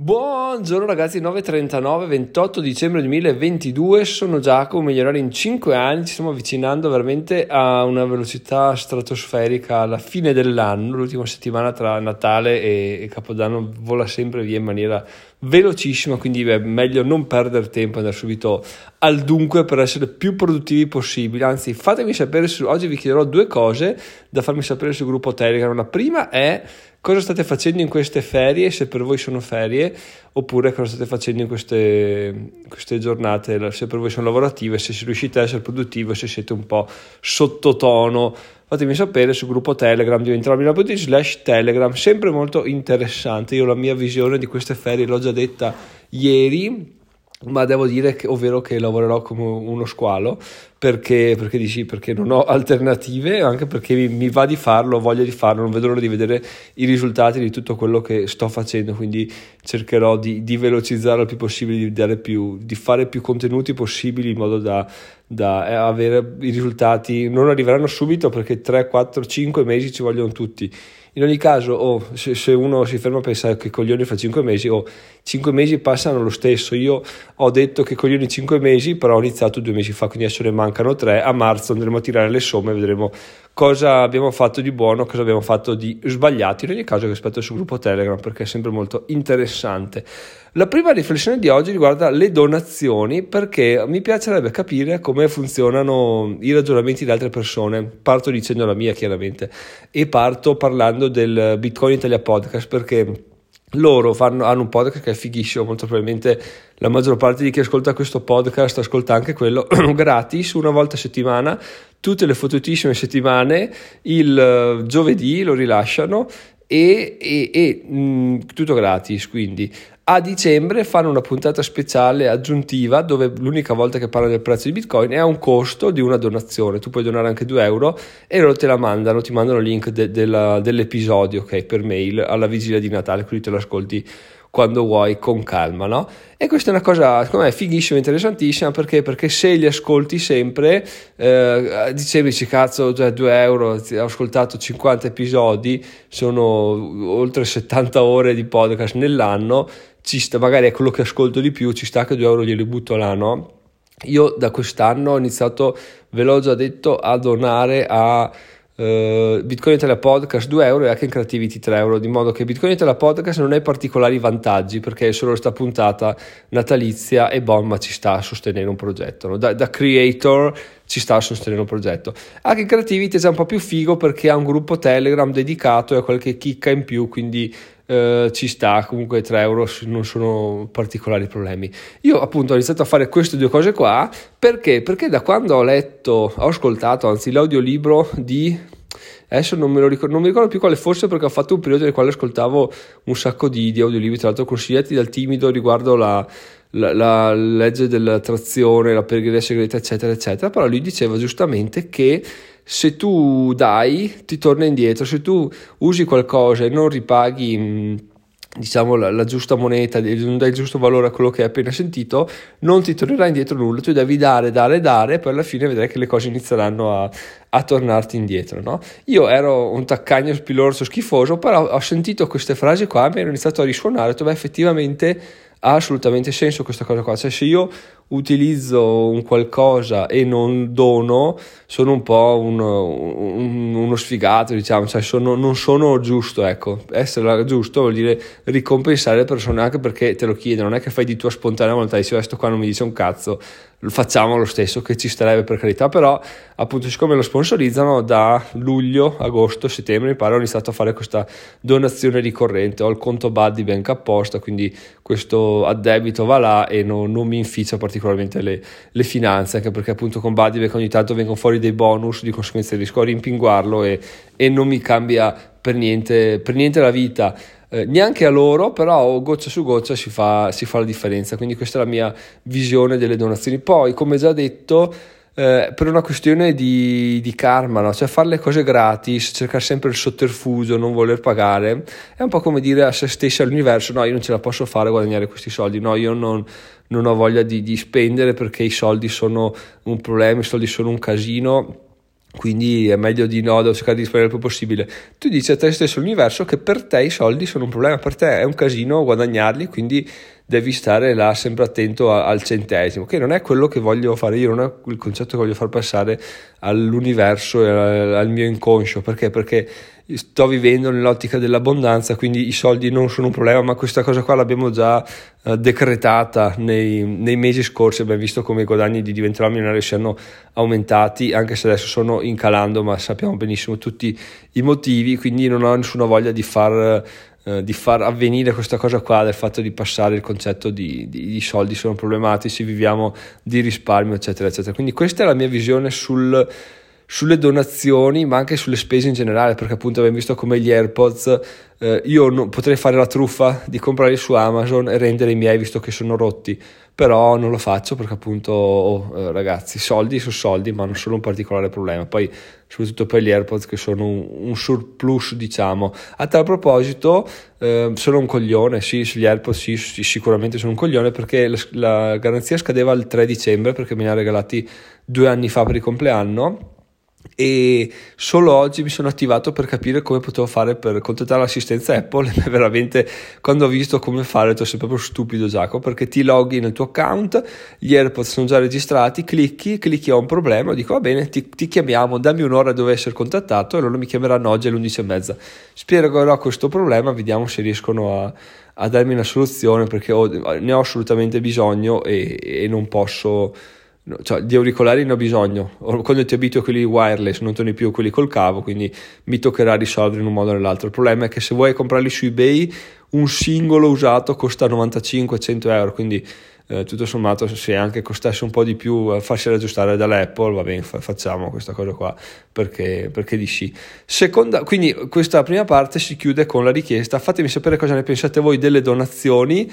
Buongiorno ragazzi, 9.39, 28 dicembre 2022, sono Giacomo, migliorare in 5 anni, ci stiamo avvicinando veramente a una velocità stratosferica alla fine dell'anno, l'ultima settimana tra Natale e, Capodanno vola sempre via in maniera velocissima, quindi è meglio non perdere tempo, andare subito al dunque per essere più produttivi possibile, anzi fatemi sapere, su, oggi vi chiederò due cose da farmi sapere sul gruppo Telegram, la prima è cosa state facendo in queste ferie, se per voi sono ferie, oppure cosa state facendo in queste, queste giornate, se per voi sono lavorative, se riuscite a essere produttivi, se siete un po' sottotono. Fatemi sapere sul gruppo Telegram, diventerò milano.it slash Telegram, sempre molto interessante. Io la mia visione di queste ferie l'ho già detta ieri, ma devo dire che, ovvero che lavorerò come uno squalo perché, perché dici perché non ho alternative anche perché mi, mi, va di farlo ho voglia di farlo non vedo l'ora di vedere i risultati di tutto quello che sto facendo quindi cercherò di, di velocizzare il più possibile di, più, di, fare più contenuti possibili in modo da, da eh, avere i risultati. Non arriveranno subito perché 3, 4, 5 mesi ci vogliono tutti in ogni caso, oh, se, se, uno si ferma a pensare che coglioni fa 5 mesi, oh, 5 mesi passano lo stesso. Io ho detto che coglioni 5 mesi, però ho iniziato due mesi fa, quindi adesso ne mancano 3. A marzo andremo a tirare le somme vedremo cosa abbiamo fatto di buono, cosa abbiamo fatto di sbagliato. In ogni caso, rispetto sul gruppo Telegram perché è sempre molto interessante. La prima riflessione di oggi riguarda le donazioni perché mi piacerebbe capire come funzionano i ragionamenti di altre persone. Parto dicendo la mia chiaramente e parto parlando del Bitcoin Italia Podcast perché loro fanno, hanno un podcast che è fighissimo, molto probabilmente la maggior parte di chi ascolta questo podcast ascolta anche quello gratis, una volta a settimana, tutte le fottutissime settimane, il giovedì lo rilasciano e, e, e mh, tutto gratis, quindi a dicembre fanno una puntata speciale aggiuntiva dove l'unica volta che parla del prezzo di bitcoin è a un costo di una donazione. Tu puoi donare anche 2 euro e loro te la mandano ti mandano il link de- de- dell'episodio ok per mail alla vigilia di Natale così te lo ascolti quando vuoi con calma, no? E questa è una cosa, secondo me, fighissima, interessantissima perché, perché se li ascolti sempre, eh, dicevi, cazzo, cioè 2 euro, ho ascoltato 50 episodi, sono oltre 70 ore di podcast nell'anno, ci sta, magari è quello che ascolto di più, ci sta che 2 euro glieli butto là, no? Io da quest'anno ho iniziato, ve l'ho già detto, a donare a Uh, Bitcoin Italia Podcast 2 euro e anche in Creativity 3 euro, di modo che Bitcoin Italia Podcast non ha particolari vantaggi perché è solo questa puntata natalizia e bon, ma ci sta a sostenere un progetto. No? Da, da, creator ci sta a sostenere un progetto. Anche in Creativity è già un po' più figo perché ha un gruppo Telegram dedicato e ha qualche chicca in più, quindi Uh, ci sta, comunque 3 euro non sono particolari problemi. Io appunto ho iniziato a fare queste due cose qua perché? Perché da quando ho letto, ho ascoltato anzi l'audiolibro di adesso non, ricordo, non mi ricordo più quale fosse perché ho fatto un periodo nel quale ascoltavo un sacco di, di audiolibri, tra l'altro consigliati dal timido riguardo la, la, la legge dell'attrazione, la preghiera segreta, eccetera, eccetera. Però lui diceva giustamente che se tu dai ti torna indietro, se tu usi qualcosa e non ripaghi diciamo la, la, giusta moneta, non dai il giusto valore a quello che hai appena sentito, non ti tornerà indietro nulla, tu devi dare, dare, dare e poi alla fine vedrai che le cose inizieranno a, a tornarti indietro. No? Io ero un taccagno spilorso schifoso, però ho sentito queste frasi qua mi hanno iniziato a risuonare, ho detto beh effettivamente ha assolutamente senso questa cosa qua, cioè se io utilizzo un qualcosa e non dono, sono un po' un, un, uno sfigato, diciamo, cioè sono, non sono giusto, ecco, essere giusto vuol dire ricompensare le persone anche perché te lo chiedono, non è che fai di tua spontanea volontà, dici questo qua non mi dice un cazzo, facciamo lo stesso, che ci starebbe per carità, però appunto siccome lo sponsorizzano da luglio, agosto, settembre mi pare ho iniziato a fare questa donazione ricorrente, ho il conto Buddy bank apposta, quindi questo addebito va là e non, non mi inficia particolarmente le, le, finanze, anche perché appunto con Buddyback ogni tanto vengono fuori dei bonus, di conseguenza riesco a rimpinguarlo e, e non mi cambia per niente, per niente la vita. Eh, neanche a loro, però goccia su goccia si fa, si fa la differenza. Quindi questa è la mia visione delle donazioni. Poi, come già detto, eh, per una questione di, di karma, no? cioè fare le cose gratis, cercare sempre il sotterfugio, non voler pagare, è un po' come dire a se stessi all'universo: no, io non ce la posso fare a guadagnare questi soldi, no, io non, non ho voglia di, di spendere perché i soldi sono un problema, i soldi sono un casino quindi è meglio di no, devo cercare di risparmiare il più possibile. Tu dici a te stesso l'universo che per te i soldi sono un problema, per te è un casino guadagnarli, quindi devi stare là sempre attento a, al centesimo, che non è quello che voglio fare io, non è il concetto che voglio far passare all'universo e al, al mio inconscio, perché? Perché sto vivendo nell'ottica dell'abbondanza, quindi i soldi non sono un problema, ma questa cosa qua l'abbiamo già uh, decretata nei, nei, mesi scorsi, abbiamo visto come i guadagni di diventerò milionario siano aumentati, anche se adesso sono incalando, ma sappiamo benissimo tutti i motivi, quindi non ho nessuna voglia di far uh, di far avvenire questa cosa qua del fatto di passare il concetto di, di, di, soldi sono problematici, viviamo di risparmio, eccetera, eccetera. Quindi questa è la mia visione sul, sulle donazioni ma anche sulle spese in generale perché appunto abbiamo visto come gli AirPods eh, io non, potrei fare la truffa di comprarli su Amazon e rendere i miei visto che sono rotti però non lo faccio perché appunto oh, eh, ragazzi soldi su soldi ma non sono un particolare problema poi soprattutto per gli AirPods che sono un, un surplus diciamo. A tal proposito eh, sono un coglione sì sugli AirPods sì, sì, sicuramente sono un coglione perché la, la garanzia scadeva il 3 dicembre perché me ne ha regalati due anni fa per il compleanno e solo oggi mi sono attivato per capire come potevo fare per contattare l'assistenza Apple. E veramente quando ho visto come fare tu sei proprio stupido Giacomo perché ti loghi nel tuo account gli AirPods sono già registrati clicchi, clicchi ho un problema dico va bene ti, ti chiamiamo dammi un'ora dove essere contattato e loro mi chiameranno oggi alle 11.30 spiegherò questo problema vediamo se riescono a, a darmi una soluzione perché ho, ne ho assolutamente bisogno e, e non posso cioè, di auricolari ne ho bisogno. Quando ti abitui a quelli wireless non torni più a quelli col cavo, quindi mi toccherà risolvere in un modo o nell'altro. Il problema è che se vuoi comprarli su eBay, un singolo usato costa 95-100 euro, quindi eh, tutto sommato se anche costasse un po' di più eh, farsi aggiustare dall'Apple, va bene, fa- facciamo questa cosa qua perché, perché di sì. Seconda, quindi questa prima parte si chiude con la richiesta, fatemi sapere cosa ne pensate voi delle donazioni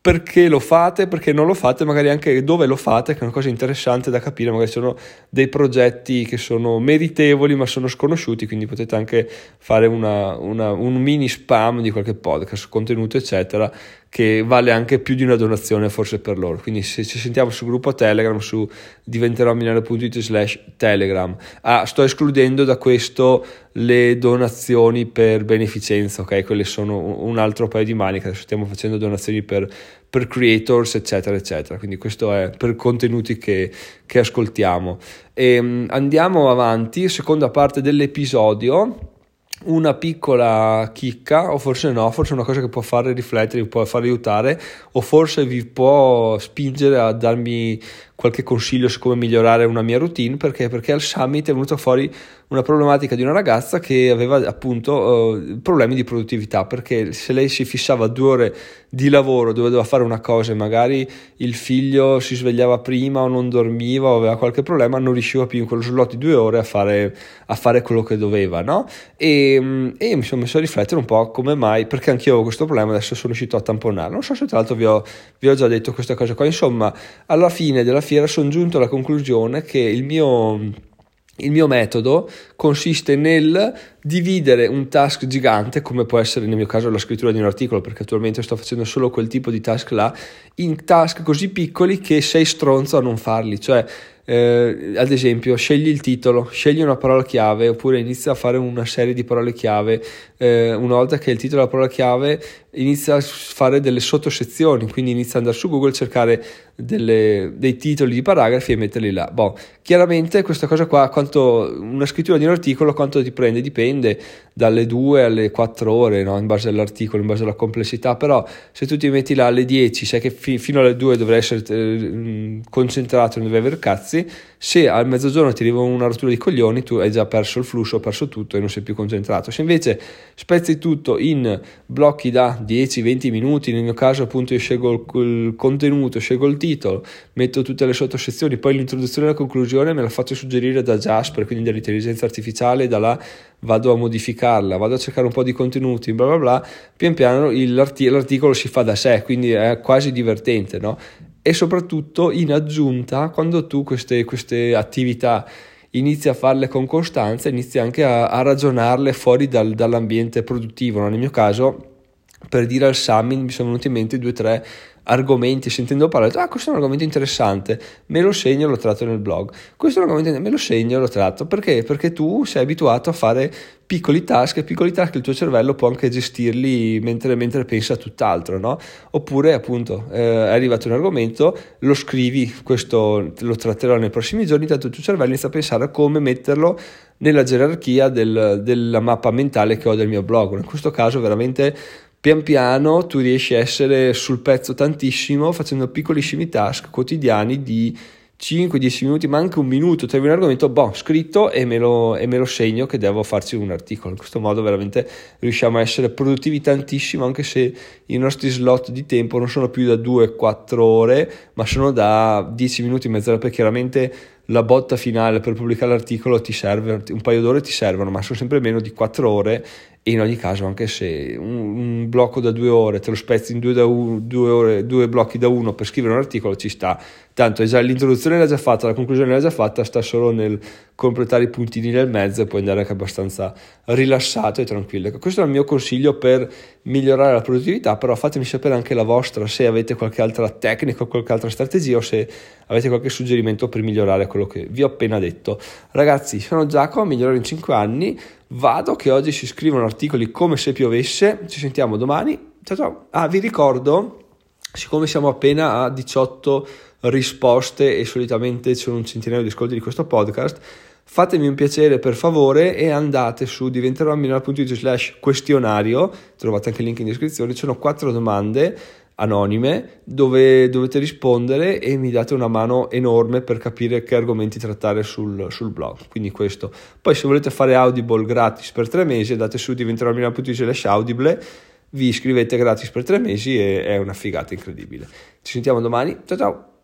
perché lo fate, perché non lo fate, magari anche dove lo fate, che è una cosa interessante da capire, magari sono dei progetti che sono meritevoli ma sono sconosciuti, quindi potete anche fare una, una, un mini spam di qualche podcast, contenuto eccetera, che vale anche più di una donazione forse per loro. Quindi se ci sentiamo sul gruppo Telegram su diventeròmilano.it slash Telegram. Ah, sto escludendo da questo le donazioni per beneficenza, ok? Quelle sono un altro paio di maniche, adesso stiamo facendo donazioni per, per creators, eccetera, eccetera. Quindi questo è per contenuti che, che ascoltiamo. E, ehm, andiamo avanti, seconda parte dell'episodio una piccola chicca, o forse no, forse una cosa che può fare riflettere, può far aiutare, o forse vi può spingere a darmi qualche consiglio su come migliorare una mia routine, perché, perché al summit è venuta fuori una problematica di una ragazza che aveva appunto uh, problemi di produttività perché se lei si fissava due ore di lavoro dove doveva fare una cosa e magari il figlio si svegliava prima o non dormiva o aveva qualche problema non riusciva più in quello slot di due ore a fare, a fare quello che doveva no? e, mm, e, mi sono messo a riflettere un po' come mai perché anch'io avevo questo problema adesso sono riuscito a tamponarlo non so se tra l'altro vi ho, vi ho già detto questa cosa qua insomma alla fine della fiera sono giunto alla conclusione che il mio il mio metodo consiste nel dividere un task gigante, come può essere nel mio caso la scrittura di un articolo, perché attualmente sto facendo solo quel tipo di task là, in task così piccoli che sei stronzo a non farli. Cioè, eh, ad esempio, scegli il titolo, scegli una parola chiave, oppure inizia a fare una serie di parole chiave. Eh, una volta che il titolo è la parola chiave, inizia a fare delle sottosezioni, quindi inizia ad andare su Google, cercare delle, dei titoli di paragrafi e metterli là. Boh, chiaramente questa cosa qua, quanto, una scrittura di un articolo, quanto ti prende? Dipende dalle 2 alle 4 ore, no? in base all'articolo, in base alla complessità, però se tu ti metti là alle 10, sai che fi- fino alle 2 dovrai essere eh, concentrato, non devi avere cazzi, se al mezzogiorno ti arriva una rottura di coglioni, tu hai già perso il flusso, hai perso tutto e non sei più concentrato. Se invece spezzi tutto in blocchi da 10-20 minuti, nel mio caso appunto io scelgo il, contenuto, scelgo il titolo, metto tutte le sottosezioni, poi l'introduzione e la conclusione me la faccio suggerire da Jasper, quindi dall'intelligenza artificiale, da là vado a modificarla, vado a cercare un po' di contenuti, bla bla bla, pian piano l'articolo si fa da sé, quindi è quasi divertente, no? E soprattutto in aggiunta quando tu queste, queste attività inizi a farle con costanza inizi anche a, a ragionarle fuori dal, dall'ambiente produttivo no? nel mio caso per dire al summit mi sono venuti in mente due o tre argomenti, sentendo parlare, ah questo è un argomento interessante, me lo segno, lo tratto nel blog, questo è un argomento, me lo segno, lo tratto, perché? Perché tu sei abituato a fare piccoli task e piccoli task il tuo cervello può anche gestirli mentre, mentre pensa a tutt'altro, no? Oppure appunto eh, è arrivato un argomento, lo scrivi, questo lo tratterò nei prossimi giorni, tanto il tuo cervello inizia a pensare a come metterlo nella gerarchia del, della mappa mentale che ho del mio blog, in questo caso veramente pian piano tu riesci a essere sul pezzo tantissimo facendo piccolissimi task quotidiani di 5-10 minuti, ma anche un minuto, trovi un argomento, boh, scritto e me, lo, e me lo segno che devo farci un articolo. In questo modo veramente riusciamo a essere produttivi tantissimo, anche se i nostri slot di tempo non sono più da 2-4 ore, ma sono da 10 minuti, mezz'ora, perché chiaramente la botta finale per pubblicare l'articolo ti serve, un paio d'ore ti servono, ma sono sempre meno di 4 ore e in ogni caso anche se un, un blocco da due ore te lo spezzi in due, ore, due blocchi da uno per scrivere un articolo ci sta. Tanto già, l'introduzione l'ha già fatta la conclusione l'ha già fatta sta solo nel completare i puntini nel mezzo e puoi andare anche abbastanza rilassato e tranquillo. Questo è il mio consiglio per migliorare la produttività però fatemi sapere anche la vostra se avete qualche altra tecnica o qualche altra strategia o se avete qualche suggerimento per migliorare quello che vi ho appena detto ragazzi sono Giacomo migliorare in 5 anni Vado che oggi si scrivono articoli come se piovesse. Ci sentiamo domani. Ciao ciao. Ah, vi ricordo, siccome siamo appena a 18 risposte e solitamente c'è un centinaio di ascolti di questo podcast, fatemi un piacere per favore e andate su diventerò.it slash questionario, trovate anche il link in descrizione, ci sono quattro domande anonime dove dovete rispondere e mi date una mano enorme per capire che argomenti trattare sul, sul blog. Quindi questo. Poi se volete fare Audible gratis per tre mesi andate su diventerò.it slash audible, vi iscrivete gratis per tre mesi e è una figata incredibile. Ci sentiamo domani. Ciao ciao!